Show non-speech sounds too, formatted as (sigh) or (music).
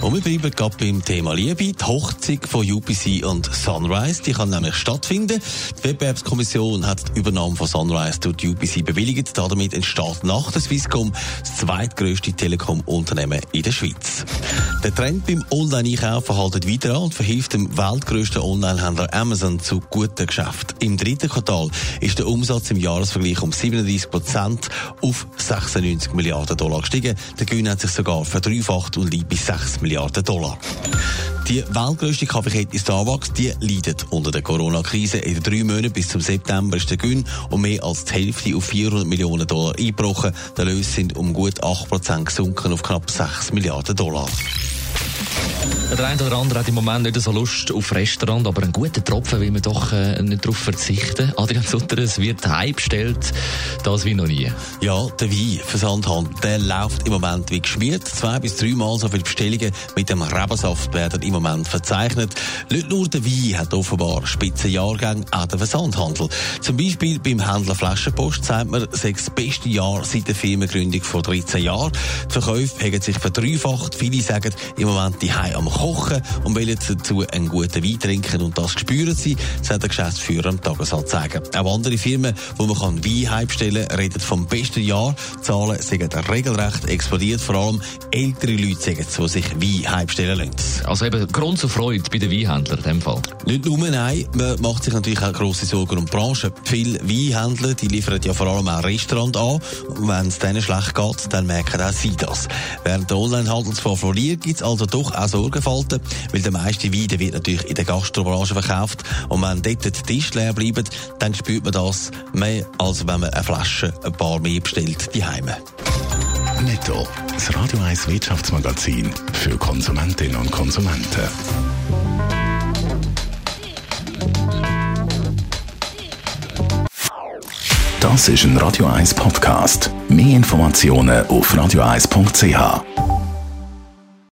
Und wir bleiben gerade beim Thema Liebe. Die Hochzeit von UPC und Sunrise, die kann nämlich stattfinden. Die Wettbewerbskommission hat die Übernahme von Sunrise durch UPC bewilligt. Damit entsteht nach der Swisscom das zweitgrößte Telekom-Unternehmen in der Schweiz. Der Trend beim Online-Einkaufen haltet weiter an und verhilft dem weltgrößten Online-Händler Amazon zu guten Geschäften. Im dritten Quartal ist der Umsatz im Jahresvergleich um 37 Prozent auf 96 Milliarden Dollar gestiegen. Der Gewinn hat sich sogar verdreifacht und liegt bei 6 Milliarden Dollar. Die weltgrößte Kaffeekette Starbucks, die leidet unter der Corona-Krise. In den drei Monaten bis zum September ist der Gewinn um mehr als die Hälfte auf 400 Millionen Dollar eingebrochen. Die Erlöse sind um gut 8% gesunken auf knapp 6 Milliarden Dollar. Yeah. Der eine oder andere hat im Moment nicht so Lust auf Restaurant, aber einen guten Tropfen will man doch äh, nicht darauf verzichten. (laughs) Adrian Sutter, es wird heimgestellt, das wie noch nie. Ja, der Wein-Versandhandel, der läuft im Moment wie geschmiert. Zwei bis dreimal so viele Bestellungen mit dem Rebensaft werden im Moment verzeichnet. Nicht nur der Wein hat offenbar Spitzenjahrgänge, auch der Versandhandel. Zum Beispiel beim Händler Flaschenpost sagt man, das beste Jahr seit der Firmengründung vor 13 Jahren. Die Verkäufe haben sich verdreifacht. Viele sagen im Moment die am Kochen und wollen dazu einen guten Wein trinken und das spüren sie, sagt der Geschäftsführer am Tagesanzeiger. Auch andere Firmen, wo man kann Wein heimstellen kann, reden vom besten Jahr. Die Zahlen sind regelrecht explodiert, vor allem ältere Leute sagen es, die sich Wein heimstellen lassen. Also eben Grund zur Freude bei den Weinhändlern in dem Fall? Nicht nur, nein, man macht sich natürlich auch grosse Sorgen um die Branche. Viele Weinhändler, die liefern ja vor allem auch Restaurant an und wenn es denen schlecht geht, dann merken auch sie das. Während der Onlinehandel zwar floriert, gibt es also doch auch Sorgenfalten, weil der meiste Wein wird natürlich in der Gastrobranche verkauft und wenn dort die Tisch leer bleiben, dann spürt man das mehr, als wenn man eine Flasche ein paar mehr bestellt, Heime. Netto, das Radio 1 Wirtschaftsmagazin für Konsumentinnen und Konsumenten. Das ist ein Radio 1 Podcast. Mehr Informationen auf radio1.ch.